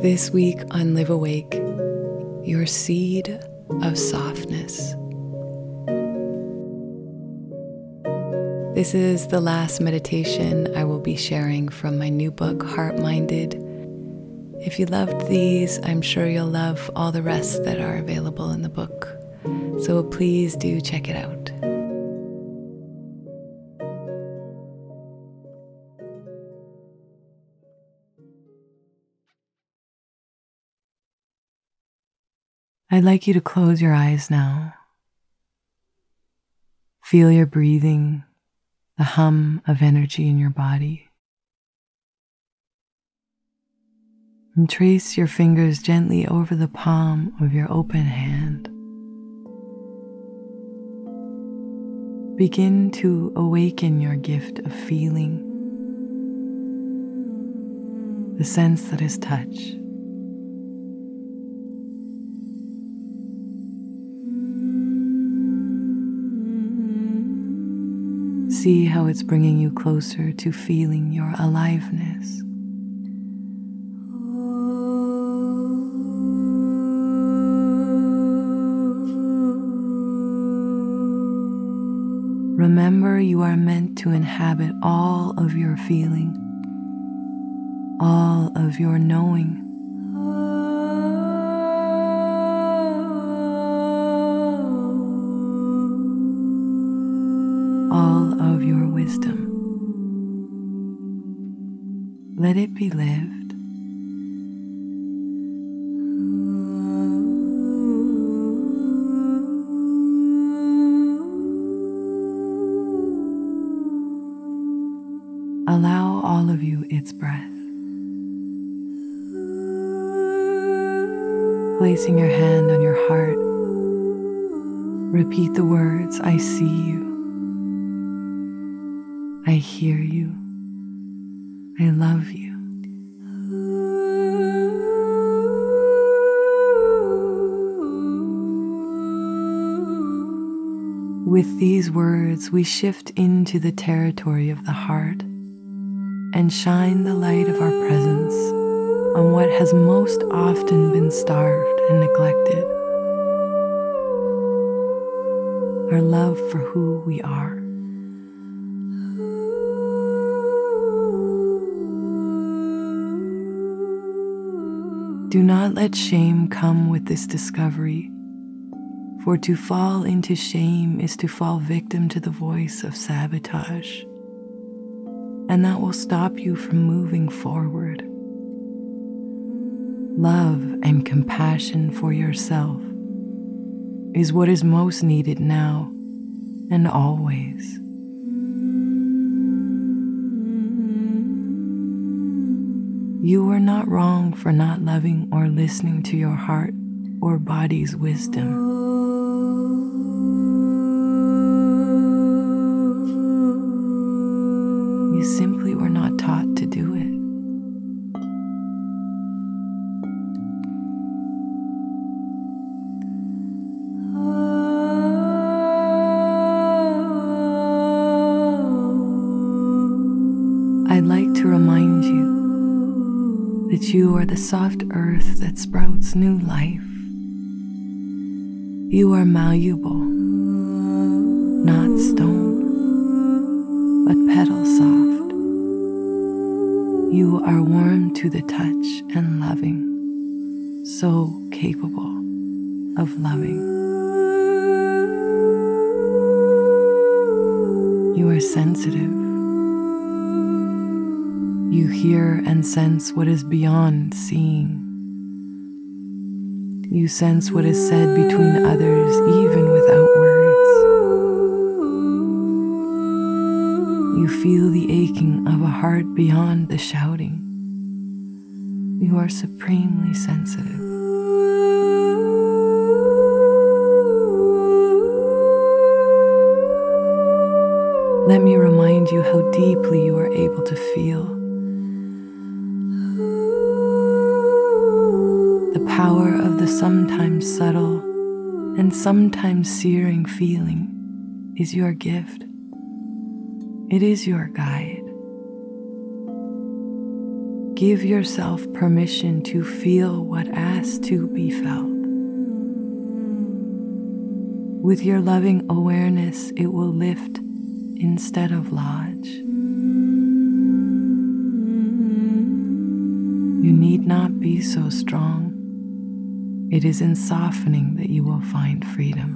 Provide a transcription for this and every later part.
This week on Live Awake, your seed of softness. This is the last meditation I will be sharing from my new book, Heart Minded. If you loved these, I'm sure you'll love all the rest that are available in the book. So please do check it out. I'd like you to close your eyes now. Feel your breathing, the hum of energy in your body. And trace your fingers gently over the palm of your open hand. Begin to awaken your gift of feeling, the sense that is touch. See how it's bringing you closer to feeling your aliveness. Remember, you are meant to inhabit all of your feeling, all of your knowing. All of you its breath. Placing your hand on your heart, repeat the words I see you. I hear you. I love you. With these words, we shift into the territory of the heart and shine the light of our presence on what has most often been starved and neglected our love for who we are. Do not let shame come with this discovery, for to fall into shame is to fall victim to the voice of sabotage, and that will stop you from moving forward. Love and compassion for yourself is what is most needed now and always. You were not wrong for not loving or listening to your heart or body's wisdom. Like to remind you that you are the soft earth that sprouts new life. You are malleable, not stone, but petal soft. You are warm to the touch and loving, so capable of loving. You are sensitive. You hear and sense what is beyond seeing. You sense what is said between others, even without words. You feel the aching of a heart beyond the shouting. You are supremely sensitive. Let me remind you how deeply you are able to feel. Power of the sometimes subtle and sometimes searing feeling is your gift. It is your guide. Give yourself permission to feel what asks to be felt. With your loving awareness, it will lift instead of lodge. You need not be so strong. It is in softening that you will find freedom.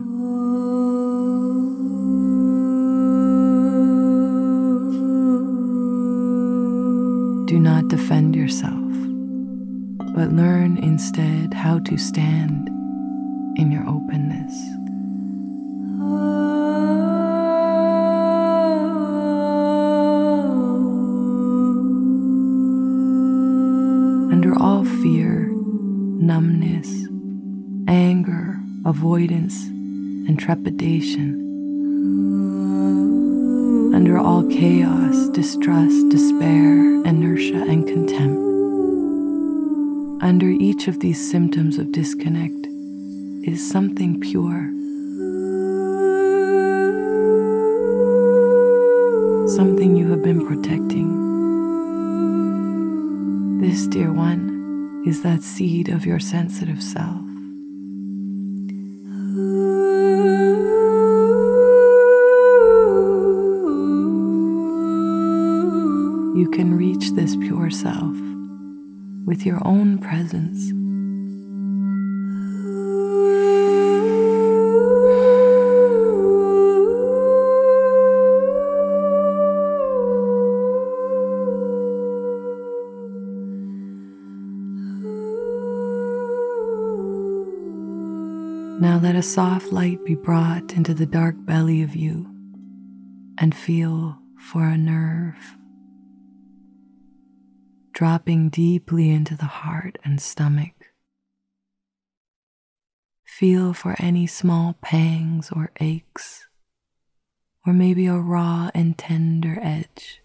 Do not defend yourself, but learn instead how to stand in your openness. Under all fear, numbness, avoidance, and trepidation, under all chaos, distrust, despair, inertia, and contempt. Under each of these symptoms of disconnect is something pure, something you have been protecting. This, dear one, is that seed of your sensitive self. You can reach this pure self with your own presence. Now let a soft light be brought into the dark belly of you and feel for a nerve dropping deeply into the heart and stomach. Feel for any small pangs or aches, or maybe a raw and tender edge.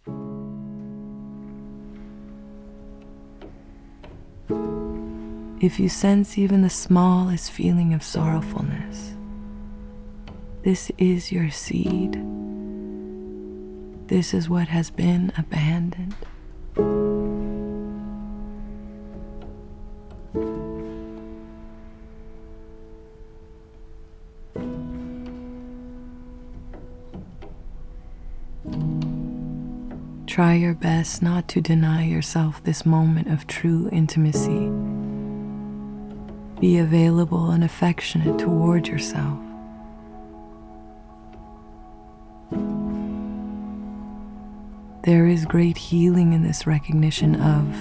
If you sense even the smallest feeling of sorrowfulness, this is your seed. This is what has been abandoned. Try your best not to deny yourself this moment of true intimacy. Be available and affectionate toward yourself. There is great healing in this recognition of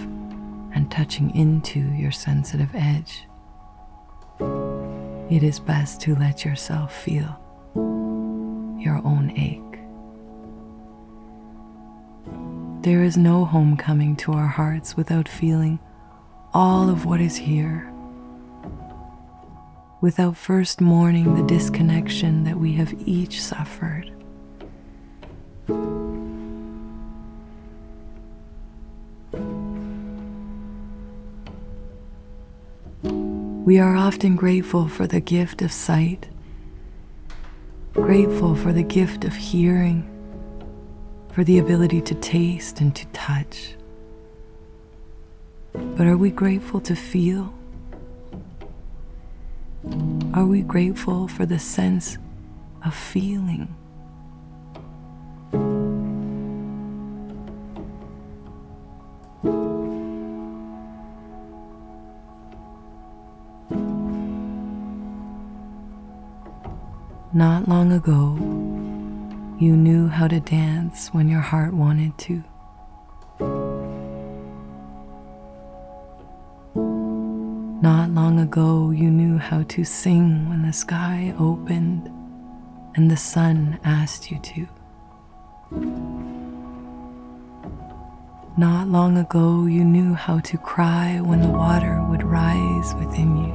and touching into your sensitive edge. It is best to let yourself feel your own ache. There is no homecoming to our hearts without feeling all of what is here, without first mourning the disconnection that we have each suffered. We are often grateful for the gift of sight, grateful for the gift of hearing for the ability to taste and to touch. But are we grateful to feel? Are we grateful for the sense of feeling? Not long ago, you knew how to dance when your heart wanted to. Not long ago, you knew how to sing when the sky opened and the sun asked you to. Not long ago, you knew how to cry when the water would rise within you.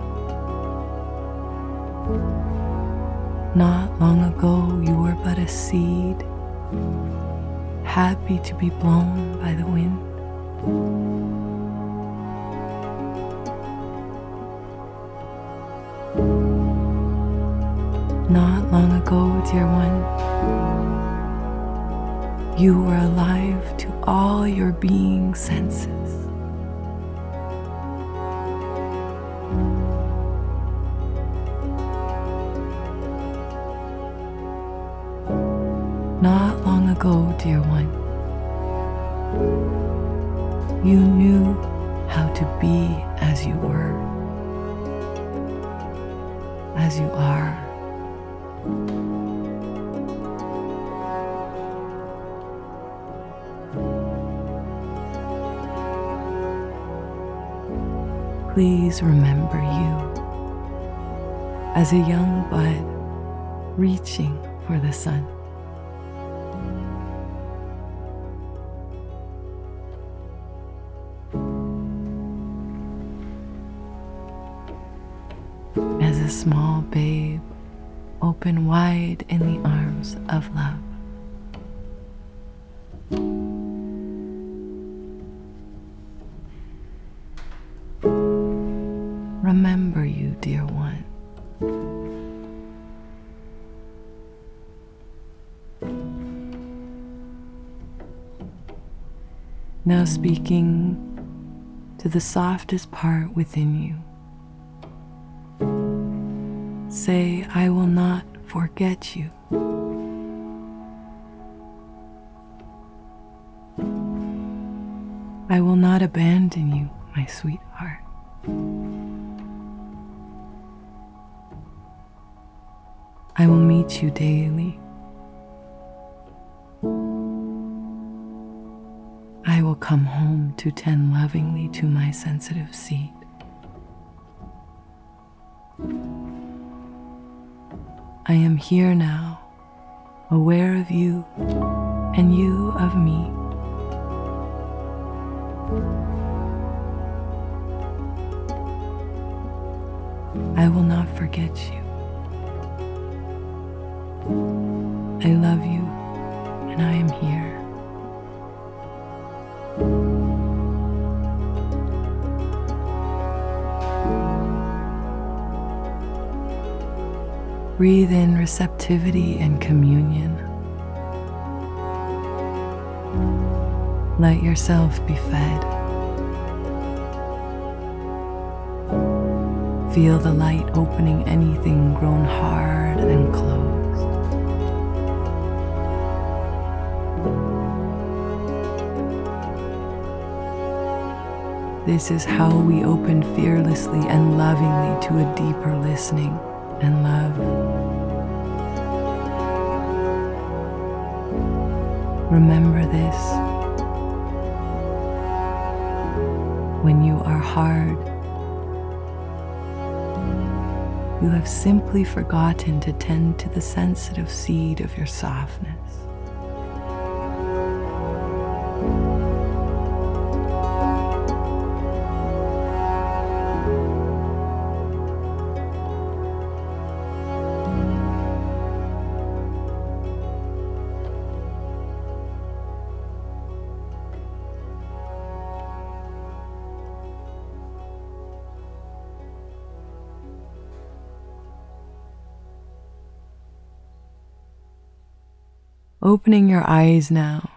Not long ago, you were but a seed, happy to be blown by the wind. Not long ago, dear one, you were alive to all your being senses. Go, dear one. You knew how to be as you were, as you are. Please remember you as a young bud reaching for the sun. Small babe, open wide in the arms of love. Remember you, dear one. Now speaking to the softest part within you. Say, I will not forget you. I will not abandon you, my sweetheart. I will meet you daily. I will come home to tend lovingly to my sensitive seed. I am here now, aware of you and you of me. I will not forget you. I love you and I am here. Breathe in receptivity and communion. Let yourself be fed. Feel the light opening anything grown hard and closed. This is how we open fearlessly and lovingly to a deeper listening and love. Remember this. When you are hard, you have simply forgotten to tend to the sensitive seed of your softness. Opening your eyes now.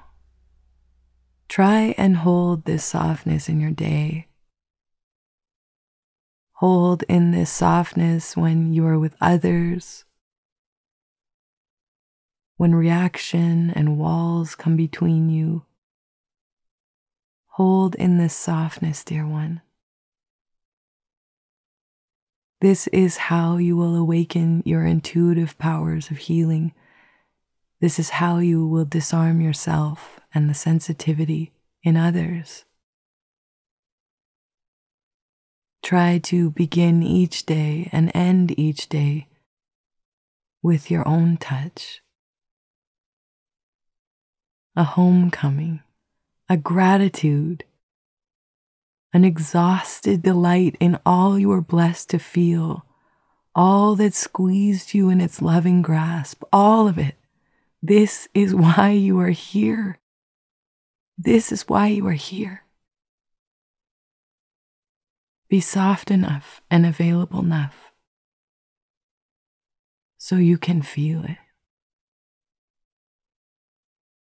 Try and hold this softness in your day. Hold in this softness when you are with others, when reaction and walls come between you. Hold in this softness, dear one. This is how you will awaken your intuitive powers of healing this is how you will disarm yourself and the sensitivity in others. Try to begin each day and end each day with your own touch. A homecoming, a gratitude, an exhausted delight in all you are blessed to feel, all that squeezed you in its loving grasp, all of it this is why you are here. This is why you are here. Be soft enough and available enough so you can feel it.